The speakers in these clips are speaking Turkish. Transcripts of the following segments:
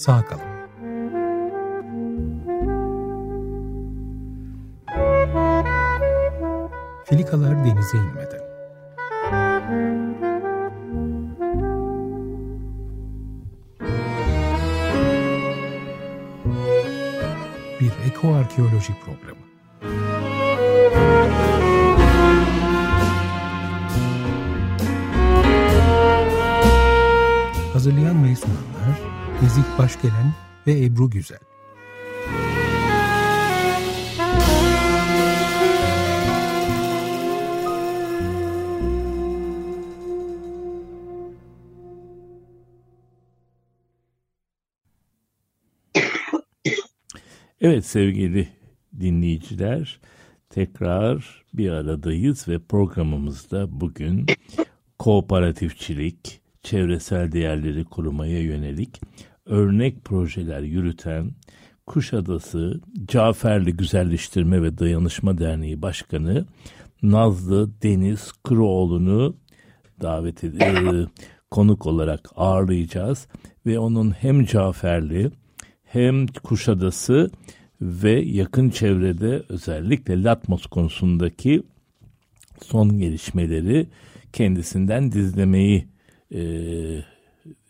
sağ kalın. Filikalar denize inmeden. Bir ekoarkeoloji programı. Hazırlayan ve sunanlar Nezih Başgelen ve Ebru Güzel. Evet sevgili dinleyiciler tekrar bir aradayız ve programımızda bugün kooperatifçilik, çevresel değerleri korumaya yönelik örnek projeler yürüten Kuşadası Caferli Güzelleştirme ve Dayanışma Derneği Başkanı Nazlı Deniz Kıroğlu'nu davet ed- e, konuk olarak ağırlayacağız ve onun hem Caferli hem Kuşadası ve yakın çevrede özellikle Latmos konusundaki son gelişmeleri kendisinden dizlemeyi e,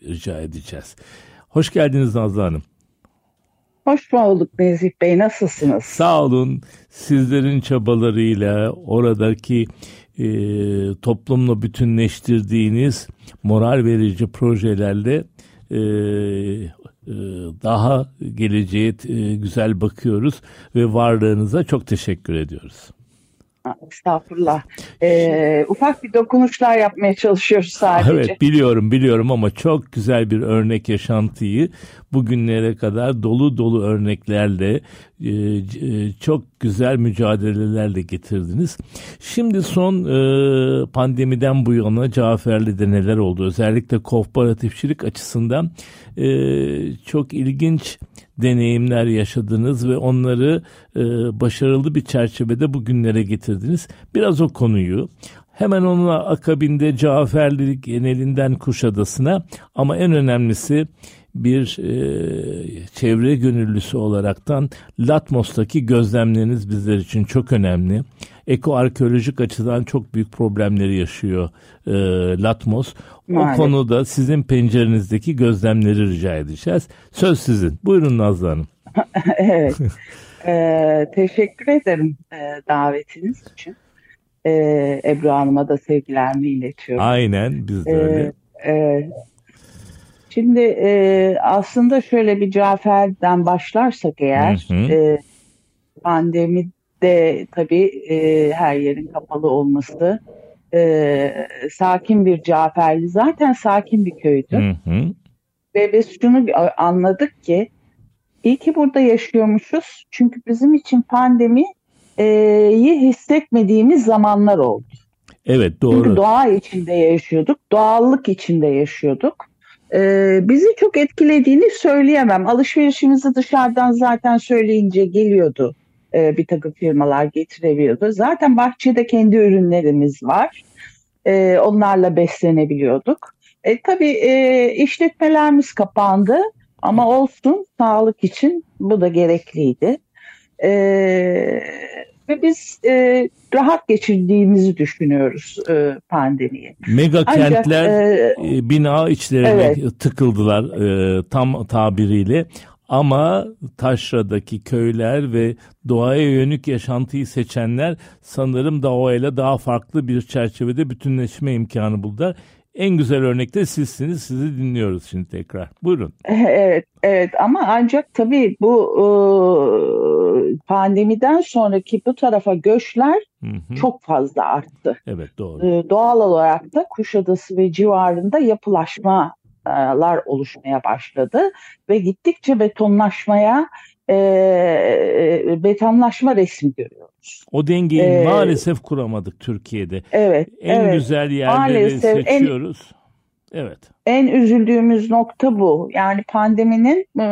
rica edeceğiz. Hoş geldiniz Nazlı Hanım. Hoş bulduk Nezih Bey. Nasılsınız? Sağ olun. Sizlerin çabalarıyla oradaki e, toplumla bütünleştirdiğiniz moral verici projelerle e, e, daha geleceğe e, güzel bakıyoruz ve varlığınıza çok teşekkür ediyoruz. Estağfurullah. Ee, ufak bir dokunuşlar yapmaya çalışıyoruz sadece. Evet biliyorum biliyorum ama çok güzel bir örnek yaşantıyı bugünlere kadar dolu dolu örneklerle e, e, çok güzel mücadelelerle getirdiniz. Şimdi son e, pandemiden bu yana Caferli'de neler oldu? Özellikle kooperatifçilik açısından e, çok ilginç deneyimler yaşadınız ve onları e, başarılı bir çerçevede bugünlere getirdiniz. Biraz o konuyu hemen onun akabinde Caferlilik genelinden Kuşadası'na ama en önemlisi bir e, çevre gönüllüsü olaraktan Latmos'taki gözlemleriniz bizler için çok önemli. Ekoarkeolojik açıdan çok büyük problemleri yaşıyor e, Latmos. Maalesef. O konuda sizin pencerenizdeki gözlemleri rica edeceğiz. Söz sizin. Buyurun Nazlı Hanım. evet. Ee, teşekkür ederim e, davetiniz için. Ee, Ebru Hanım'a da sevgilerimi iletiyorum. Aynen biz de öyle. Ee, e, şimdi e, aslında şöyle bir Cafer'den başlarsak eğer Hı hı. e, pandemide tabii e, her yerin kapalı olması e, sakin bir Caferli zaten sakin bir köydü. Hı hı. Ve biz şunu anladık ki iyi ki burada yaşıyormuşuz. Çünkü bizim için pandemiyi hissetmediğimiz zamanlar oldu. Evet Çünkü doğru. doğa içinde yaşıyorduk, doğallık içinde yaşıyorduk. Ee, bizi çok etkilediğini söyleyemem. Alışverişimizi dışarıdan zaten söyleyince geliyordu. Ee, bir takım firmalar getirebiliyordu. Zaten bahçede kendi ürünlerimiz var. Ee, onlarla beslenebiliyorduk. E, tabii e, işletmelerimiz kapandı ama olsun sağlık için bu da gerekliydi. E, ve biz e, rahat geçirdiğimizi düşünüyoruz e, pandemiyi. Mega Ancak, kentler e, e, bina içlerine Evet. tıkıldılar e, tam tabiriyle. Ama taşradaki köyler ve doğaya yönük yaşantıyı seçenler sanırım doğayla daha farklı bir çerçevede bütünleşme imkanı buldular. En güzel örnek de sizsiniz. Sizi dinliyoruz şimdi tekrar. Buyurun. Evet, evet ama ancak tabii bu e, pandemiden sonraki bu tarafa göçler Hı hı. çok fazla arttı. Evet doğru. E, doğal olarak da Kuşadası ve civarında yapılaşmalar oluşmaya başladı ve gittikçe betonlaşmaya e, betonlaşma resmi görüyoruz. O dengeyi e, maalesef kuramadık Türkiye'de. Evet, En evet. güzel yerleri Maalesef en- seçiyoruz. Evet. En üzüldüğümüz nokta bu. Yani pandeminin e,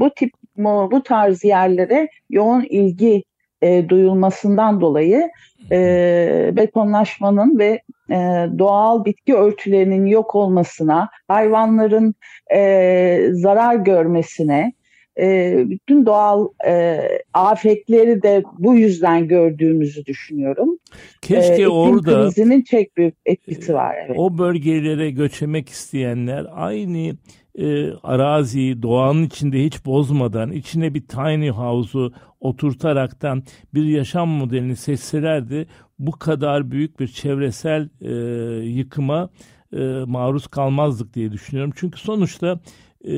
bu tip bu tarz yerlere yoğun ilgi e, duyulmasından dolayı e, betonlaşmanın ve e, doğal bitki örtülerinin yok olmasına, hayvanların e, zarar görmesine, e, bütün doğal e, afetleri de bu yüzden gördüğümüzü düşünüyorum. Keşke e, orada krizinin çok büyük etkisi var. Evet. O bölgelere göçemek isteyenler aynı e, araziyi doğanın içinde hiç bozmadan içine bir tiny house'u oturtaraktan bir yaşam modelini seçselerdi bu kadar büyük bir çevresel e, yıkıma e, maruz kalmazdık diye düşünüyorum. Çünkü sonuçta e,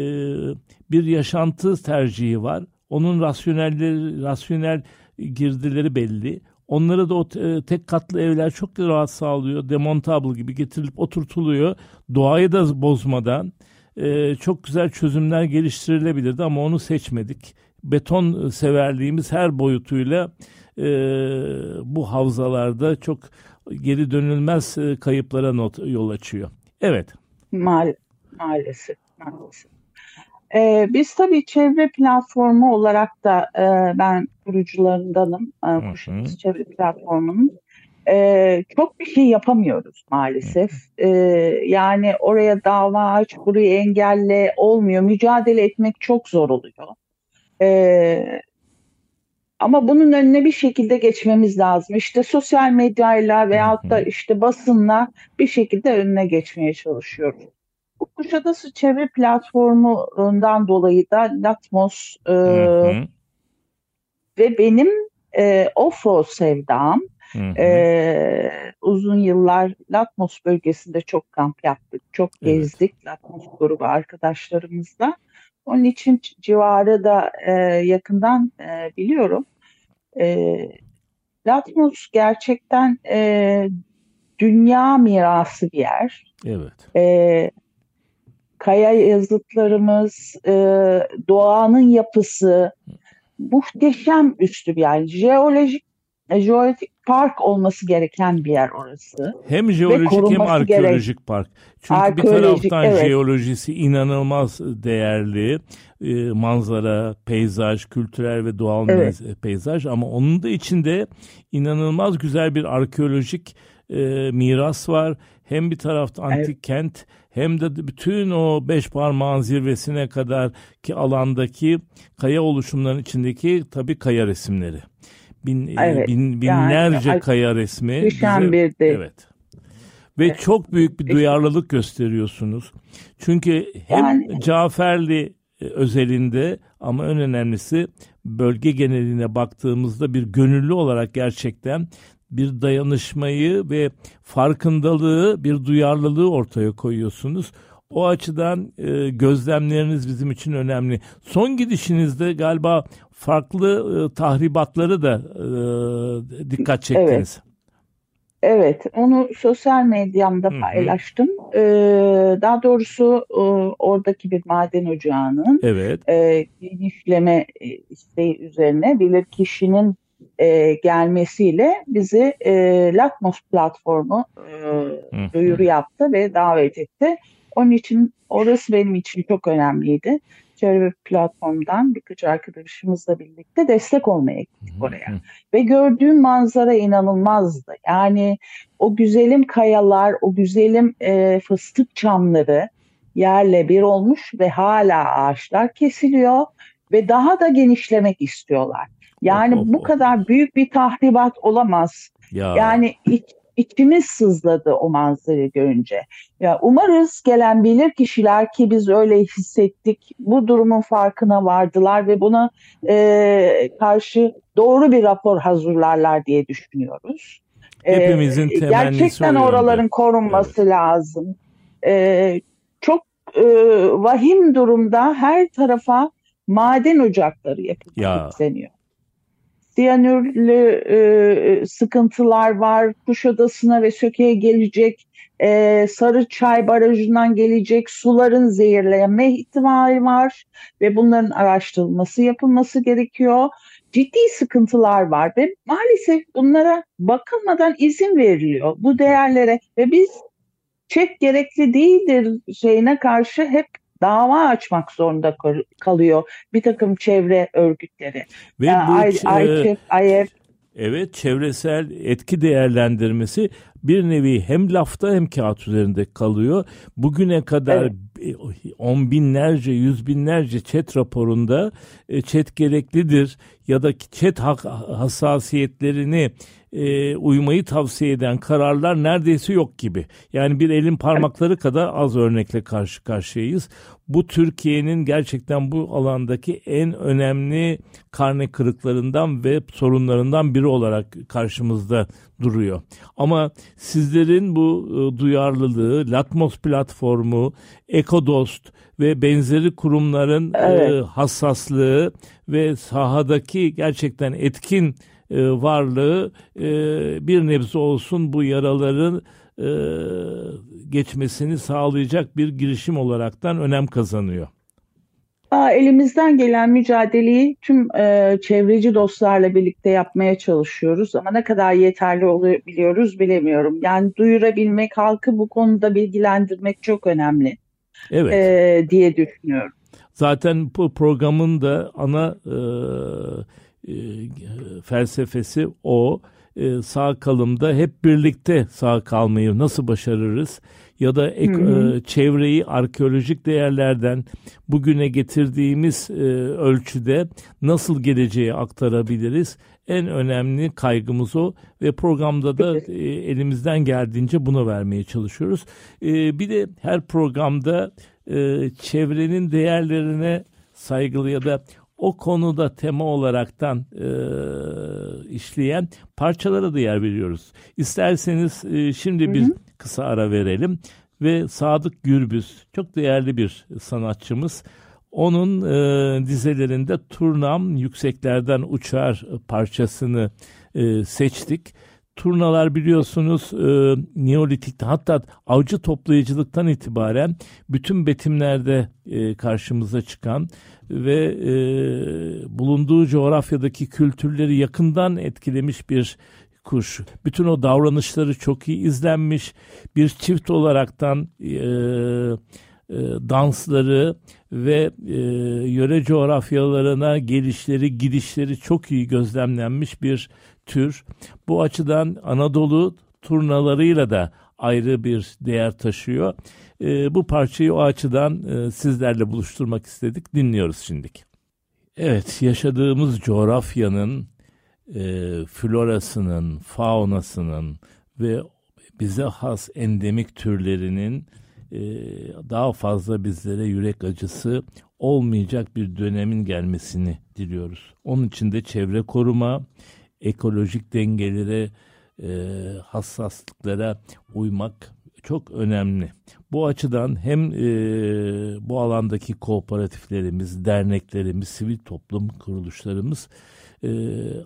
bir yaşantı tercihi var. Onun rasyonelleri, rasyonel girdileri belli. Onlara da o tek katlı evler çok rahat sağlıyor. Demontable gibi getirilip oturtuluyor. Doğayı da bozmadan e, çok güzel çözümler geliştirilebilirdi ama onu seçmedik. Beton severliğimiz her boyutuyla e, bu havzalarda çok geri dönülmez e, kayıplara not, yol açıyor. Evet. Mal, maalesef. maalesef. Ee, biz tabii çevre platformu olarak da e, ben kurucularındanım. E, Kuşatız Çevre Platformu'nun. E, çok bir şey yapamıyoruz maalesef. E, yani oraya dava aç, burayı engelle olmuyor. Mücadele etmek çok zor oluyor. E, ama bunun önüne bir şekilde geçmemiz lazım. İşte sosyal medyayla veyahut da işte basınla bir şekilde önüne geçmeye çalışıyoruz. Bu Kuşadası Çevre Platformu'ndan dolayı da Latmos e, ve benim e, offroad sevdam e, uzun yıllar Latmos bölgesinde çok kamp yaptık, çok gezdik evet. Latmos grubu arkadaşlarımızla. Onun için civarı da e, yakından e, biliyorum. E, Latmos gerçekten e, dünya mirası bir yer. Evet. E, kaya yazıtlarımız, e, doğanın yapısı muhteşem üstü bir yer. Jeolojik jeolojik park olması gereken bir yer orası. Hem jeolojik hem arkeolojik gerek. park. Çünkü arkeolojik, bir taraftan evet. jeolojisi inanılmaz değerli. E, manzara, peyzaj, kültürel ve doğal evet. peyzaj ama onun da içinde inanılmaz güzel bir arkeolojik e, miras var. Hem bir tarafta antik evet. kent hem de bütün o beş parmağın zirvesine kadar ki alandaki kaya oluşumlarının içindeki tabii kaya resimleri. Bin, e, evet, bin, binlerce yani, kaya resmi. Düşen bir de. Evet. Ve evet. çok büyük bir duyarlılık gösteriyorsunuz. Çünkü hem yani, Caferli e, özelinde ama en önemlisi bölge geneline baktığımızda bir gönüllü olarak gerçekten bir dayanışmayı ve farkındalığı, bir duyarlılığı ortaya koyuyorsunuz. O açıdan e, gözlemleriniz bizim için önemli. Son gidişinizde galiba farklı e, tahribatları da e, dikkat çektiniz. Evet. Evet, onu sosyal medyamda paylaştım. Ee, daha doğrusu e, oradaki bir maden ocağının evet. e, genişleme e, isteği üzerine bilir kişinin e, gelmesiyle bizi e, Latmos platformu e, duyuru yaptı ve davet etti. Onun için orası benim için çok önemliydi. Çevre platformdan birkaç arkadaşımızla birlikte destek olmaya gittik oraya. Ve gördüğüm manzara inanılmazdı. Yani o güzelim kayalar, o güzelim e, fıstık çamları yerle bir olmuş ve hala ağaçlar kesiliyor ve daha da genişlemek istiyorlar. Yani bu kadar büyük bir tahribat olamaz. Ya. Yani iç, içimiz sızladı o manzarayı görünce. Ya umarız gelen bilir kişiler ki biz öyle hissettik bu durumun farkına vardılar ve buna e, karşı doğru bir rapor hazırlarlar diye düşünüyoruz. E, Hepimizin e, Gerçekten oraların korunması evet. lazım. E, çok e, vahim durumda her tarafa maden ocakları yapılmak isteniyor siyanürlü e, sıkıntılar var. Kuşadası'na ve Söke'ye gelecek e, Sarıçay Barajı'ndan gelecek suların zehirlenme ihtimali var ve bunların araştırılması yapılması gerekiyor. Ciddi sıkıntılar var ve maalesef bunlara bakılmadan izin veriliyor bu değerlere ve biz çek gerekli değildir şeyine karşı hep dava açmak zorunda kalıyor bir takım çevre örgütleri. Ve yani bu ICF, IF, Evet çevresel etki değerlendirmesi bir nevi hem lafta hem kağıt üzerinde kalıyor. Bugüne kadar evet on binlerce, yüz binlerce chat raporunda e, chat gereklidir ya da chat hassasiyetlerini e, uymayı tavsiye eden kararlar neredeyse yok gibi. Yani bir elin parmakları kadar az örnekle karşı karşıyayız. Bu Türkiye'nin gerçekten bu alandaki en önemli karne kırıklarından ve sorunlarından biri olarak karşımızda duruyor. Ama sizlerin bu e, duyarlılığı, Latmos platformu, Ecodost ve benzeri kurumların e, evet. e, hassaslığı ve sahadaki gerçekten etkin e, varlığı e, bir nebze olsun bu yaraların e, geçmesini sağlayacak bir girişim olaraktan önem kazanıyor. Elimizden gelen mücadeleyi tüm e, çevreci dostlarla birlikte yapmaya çalışıyoruz ama ne kadar yeterli olabiliyoruz bilemiyorum. Yani duyurabilmek, halkı bu konuda bilgilendirmek çok önemli evet. e, diye düşünüyorum. Zaten bu programın da ana e, e, felsefesi o. E, sağ kalımda hep birlikte sağ kalmayı nasıl başarırız? Ya da ek, e, çevreyi arkeolojik değerlerden bugüne getirdiğimiz e, ölçüde nasıl geleceğe aktarabiliriz? En önemli kaygımız o ve programda da e, elimizden geldiğince bunu vermeye çalışıyoruz. E, bir de her programda e, çevrenin değerlerine saygılı ya da o konuda tema olaraktan e, işleyen parçalara da yer veriyoruz. İsterseniz e, şimdi bir hı hı. kısa ara verelim ve Sadık Gürbüz çok değerli bir sanatçımız. Onun e, dizelerinde Turnam Yükseklerden Uçar parçasını e, seçtik. Turnalar biliyorsunuz e, Neolitik'te hatta avcı toplayıcılıktan itibaren bütün betimlerde e, karşımıza çıkan ve e, bulunduğu coğrafyadaki kültürleri yakından etkilemiş bir kuş. Bütün o davranışları çok iyi izlenmiş. Bir çift olaraktan e, e, dansları ve e, yöre coğrafyalarına gelişleri, gidişleri çok iyi gözlemlenmiş bir tür. Bu açıdan Anadolu turnalarıyla da ayrı bir değer taşıyor. E, bu parçayı o açıdan e, sizlerle buluşturmak istedik. Dinliyoruz şimdiki. Evet, yaşadığımız coğrafyanın e, florasının, faunasının ve bize has endemik türlerinin e, daha fazla bizlere yürek acısı olmayacak bir dönemin gelmesini diliyoruz. Onun için de çevre koruma, ekolojik dengelere, e, hassaslıklara uymak çok önemli. Bu açıdan hem e, bu alandaki kooperatiflerimiz, derneklerimiz, sivil toplum kuruluşlarımız e,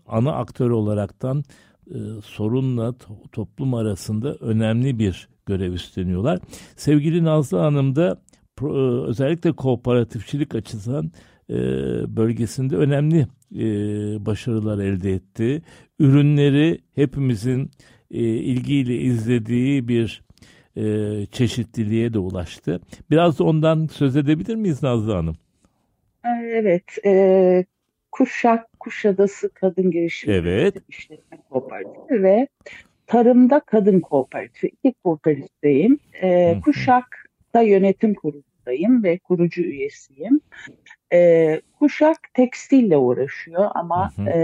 ana aktör olaraktan e, sorunla to- toplum arasında önemli bir görev üstleniyorlar. Sevgili Nazlı Hanım da pro, özellikle kooperatifçilik açısından e, bölgesinde önemli e, başarılar elde etti. Ürünleri hepimizin e, ilgiyle izlediği bir e, çeşitliliğe de ulaştı. Biraz da ondan söz edebilir miyiz Nazlı Hanım? Evet, e, Kuşak Kuşadası Kadın Girişim evet. İşletme Kooperatifi ve Tarımda Kadın Kooperatifi. İki kooperatifteyim. E, Kuşak'ta yönetim kurulundayım ve kurucu üyesiyim. E, Kuşak tekstille uğraşıyor ama e,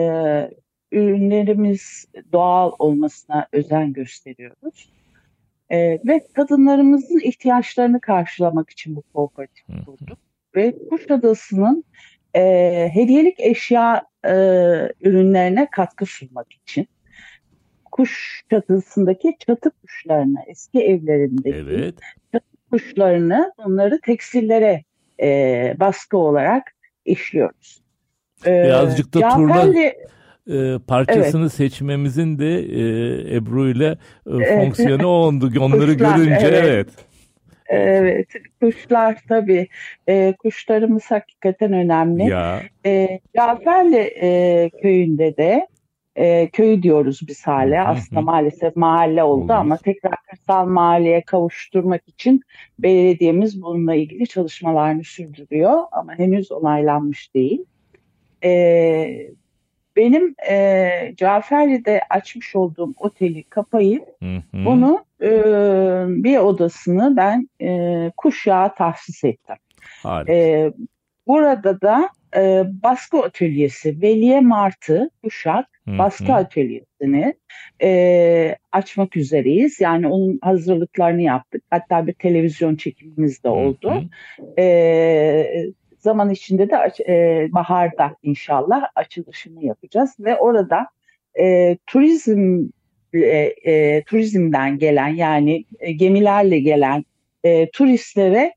ürünlerimiz doğal olmasına özen gösteriyoruz. E, ve kadınlarımızın ihtiyaçlarını karşılamak için bu kooperatifi kurduk. Ve Kuşadası'nın e, hediyelik eşya e, ürünlerine katkı sunmak için kuş çatısındaki çatı kuşlarını, eski evlerindeki evet. çatı kuşlarını onları tekstillere e, baskı olarak işliyoruz. E, Birazcık da turna e, parçasını evet. seçmemizin de e, Ebru ile e, fonksiyonu oldu. Onları Kuşlar, görünce evet. evet. Evet, kuşlar tabii. E, kuşlarımız hakikaten önemli. Ya. E, Caferli e, köyünde de e, köyü diyoruz biz hala. Aslında maalesef mahalle oldu Olur. ama tekrar kırsal mahalleye kavuşturmak için belediyemiz bununla ilgili çalışmalarını sürdürüyor ama henüz onaylanmış değil. E, benim e, Caferli'de açmış olduğum oteli kapayıp Hı hı. bunu e, bir odasını ben e, kuşağa tahsis ettim. Harika. E, burada da e, baskı atölyesi Veliye Martı Kuşak baskı atölyesini e, açmak üzereyiz. Yani onun hazırlıklarını yaptık. Hatta bir televizyon çekimimiz de oldu. E, zaman içinde de e, baharda inşallah açılışını yapacağız ve orada e, turizm e, e, turizmden gelen yani e, gemilerle gelen e, turistlere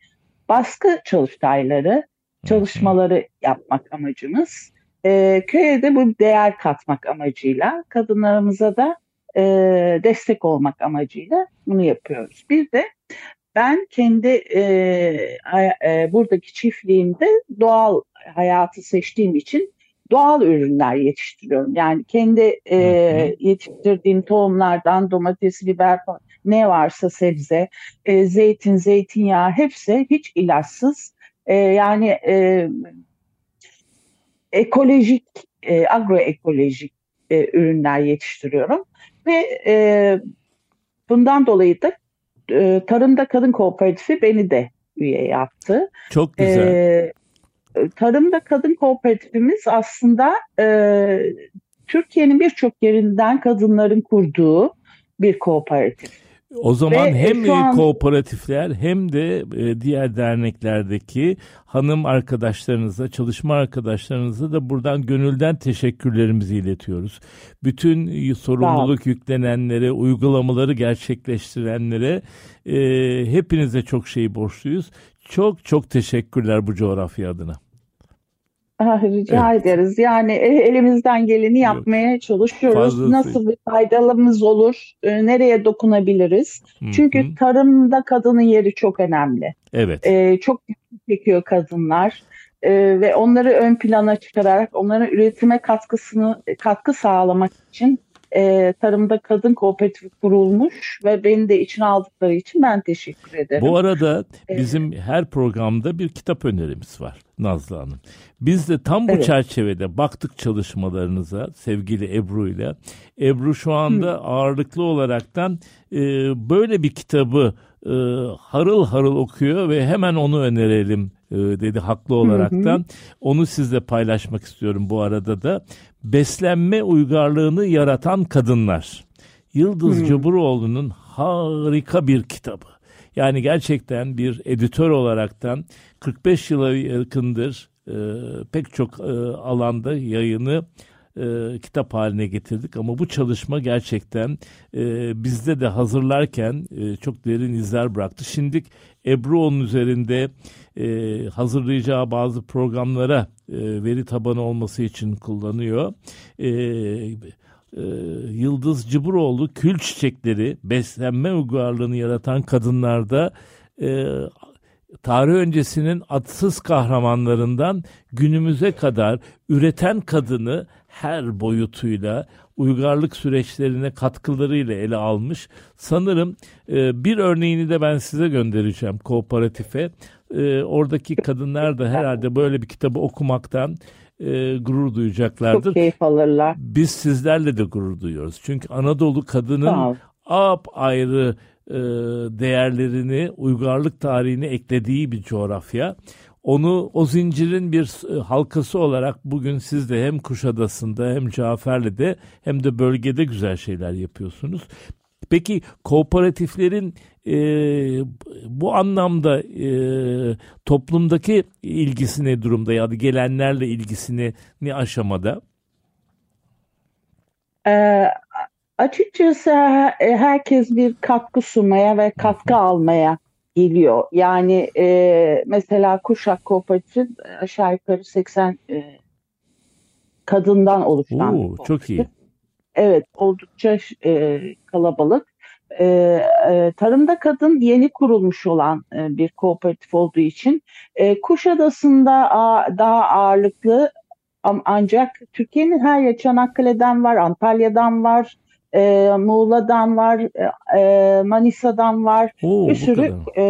baskı çalıştayları çalışmaları yapmak amacımız. E, köye de bu değer katmak amacıyla kadınlarımıza da e, destek olmak amacıyla bunu yapıyoruz. Bir de ben kendi e, e, buradaki çiftliğimde doğal hayatı seçtiğim için doğal ürünler yetiştiriyorum. Yani kendi e, yetiştirdiğim tohumlardan domates, biber ne varsa sebze, e, zeytin, zeytinyağı hepsi hiç ilaçsız. E, yani e, ekolojik, e, agroekolojik e, ürünler yetiştiriyorum ve e, bundan dolayı da e, Tarımda Kadın Kooperatifi beni de üye yaptı. Çok güzel. Ee, Tarımda Kadın Kooperatifimiz aslında e, Türkiye'nin birçok yerinden kadınların kurduğu bir kooperatif. O zaman Ve, e, hem an- kooperatifler hem de e, diğer derneklerdeki hanım arkadaşlarınıza, çalışma arkadaşlarınıza da buradan gönülden teşekkürlerimizi iletiyoruz. Bütün sorumluluk yüklenenlere, uygulamaları gerçekleştirenlere e, hepinize çok şey borçluyuz. Çok çok teşekkürler bu coğrafya adına. Rica Evet. ederiz. Yani e, elimizden geleni yapmaya çalışıyoruz. Fazlasıyla. Nasıl bir faydalımız olur, e, nereye dokunabiliriz? Hı Çünkü tarımda kadının yeri çok önemli. evet. e, çok çekiyor kadınlar E, ve onları ön plana çıkararak onların üretime katkısını katkı sağlamak için e, tarımda kadın kooperatifi kurulmuş ve beni de içine aldıkları için ben teşekkür ederim. Bu arada Evet. bizim her programda bir kitap önerimiz var Nazlı Hanım. Biz de tam bu Evet. çerçevede baktık çalışmalarınıza sevgili Ebru ile. Ebru şu anda ağırlıklı olaraktan e, böyle bir kitabı e, harıl harıl okuyor ve hemen onu önerelim e, dedi haklı olaraktan. Onu sizle paylaşmak istiyorum bu arada da. Beslenme uygarlığını yaratan kadınlar. Yıldız Hmm. Cıburoğlu'nun harika bir kitabı. Yani gerçekten bir editör olaraktan 45 yıla yakındır e, pek çok e, alanda yayını e, kitap haline getirdik ama bu çalışma gerçekten e, bizde de hazırlarken e, çok derin izler bıraktı. Şimdi Ebru onun üzerinde e, hazırlayacağı bazı programlara e, veri tabanı olması için kullanıyor. E, e, Yıldız Cıburoğlu kül çiçekleri beslenme uygarlığını yaratan kadınlarda e, tarih öncesinin atsız kahramanlarından günümüze kadar üreten kadını her boyutuyla uygarlık süreçlerine katkılarıyla ele almış. Sanırım e, bir örneğini de ben size göndereceğim kooperatife. E, oradaki kadınlar da herhalde böyle bir kitabı okumaktan e, gurur Çok duyacaklardır. keyif alırlar. Biz sizlerle de gurur duyuyoruz. Çünkü Anadolu kadının ap ayrı e, değerlerini, uygarlık tarihini eklediği bir coğrafya. Onu o zincirin bir e, halkası olarak bugün siz de hem Kuşadası'nda hem Caferli'de hem de bölgede güzel şeyler yapıyorsunuz. Peki kooperatiflerin e, bu anlamda e, toplumdaki ilgisi ne durumda ya da gelenlerle ilgisini ne aşamada? Ee, açıkçası e, herkes bir katkı sunmaya ve katkı almaya geliyor. Yani e, mesela Kuşak Kooperatif aşağı yukarı 80 e, kadından oluşan Oo, çok iyi. Evet, oldukça e, kalabalık. E, e, tarımda kadın yeni kurulmuş olan e, bir kooperatif olduğu için e, Kuşadası'nda a, daha ağırlıklı Ancak Türkiye'nin her yer Çanakkale'den var, Antalya'dan var, e, Muğla'dan var, e, e Manisa'dan var. Oo, bir sürü e,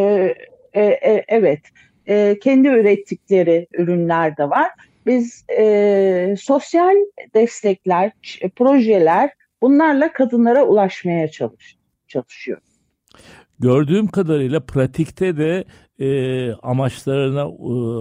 e, e, evet e, kendi ürettikleri ürünler de var. Biz e, sosyal destekler, projeler bunlarla kadınlara ulaşmaya çalış, çalışıyoruz. Gördüğüm kadarıyla pratikte de e, amaçlarına e,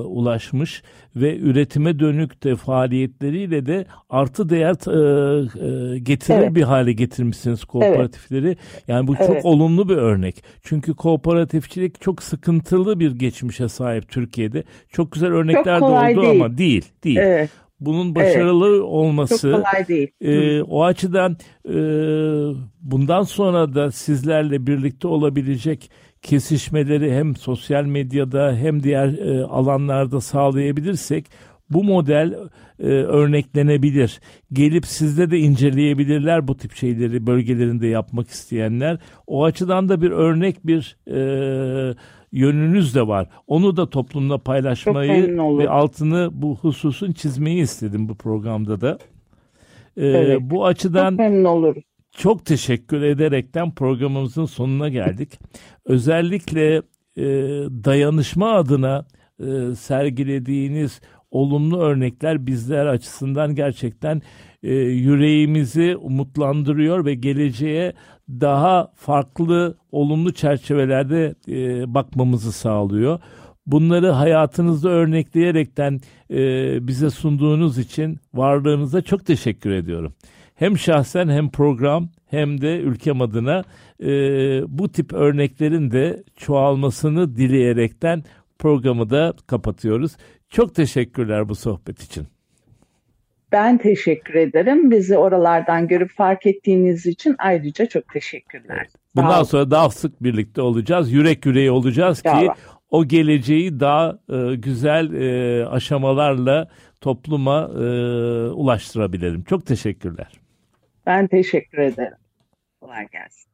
ulaşmış ve üretime dönük de faaliyetleriyle de artı değer e, e, getirir evet. bir hale getirmişsiniz kooperatifleri. Evet. Yani bu çok evet. olumlu bir örnek. Çünkü kooperatifçilik çok sıkıntılı bir geçmişe sahip Türkiye'de. Çok güzel örnekler de oldu değil. ama değil. Değil. Evet bunun başarılı evet. olması Çok kolay değil. E, o açıdan e, bundan sonra da sizlerle birlikte olabilecek kesişmeleri hem sosyal medyada hem diğer e, alanlarda sağlayabilirsek bu model e, örneklenebilir. Gelip sizde de inceleyebilirler bu tip şeyleri bölgelerinde yapmak isteyenler. O açıdan da bir örnek bir e, yönünüz de var. Onu da toplumla paylaşmayı ve altını bu hususun çizmeyi istedim bu programda da. Ee, evet. Bu açıdan çok memnun oluruz. Çok teşekkür ederekten programımızın sonuna geldik. Özellikle e, dayanışma adına e, sergilediğiniz olumlu örnekler bizler açısından gerçekten e, yüreğimizi umutlandırıyor ve geleceğe daha farklı olumlu çerçevelerde e, bakmamızı sağlıyor. Bunları hayatınızda örnekleyerekten e, bize sunduğunuz için varlığınıza çok teşekkür ediyorum. Hem şahsen hem program hem de ülkem adına e, bu tip örneklerin de çoğalmasını dileyerekten programı da kapatıyoruz. Çok teşekkürler bu sohbet için. Ben teşekkür ederim. Bizi oralardan görüp fark ettiğiniz için ayrıca çok teşekkürler. Bundan sonra daha sık birlikte olacağız. Yürek yüreği olacağız ki Sağ o geleceği daha e, güzel e, aşamalarla topluma e, ulaştırabilirim. Çok teşekkürler. Ben teşekkür ederim. Kolay gelsin.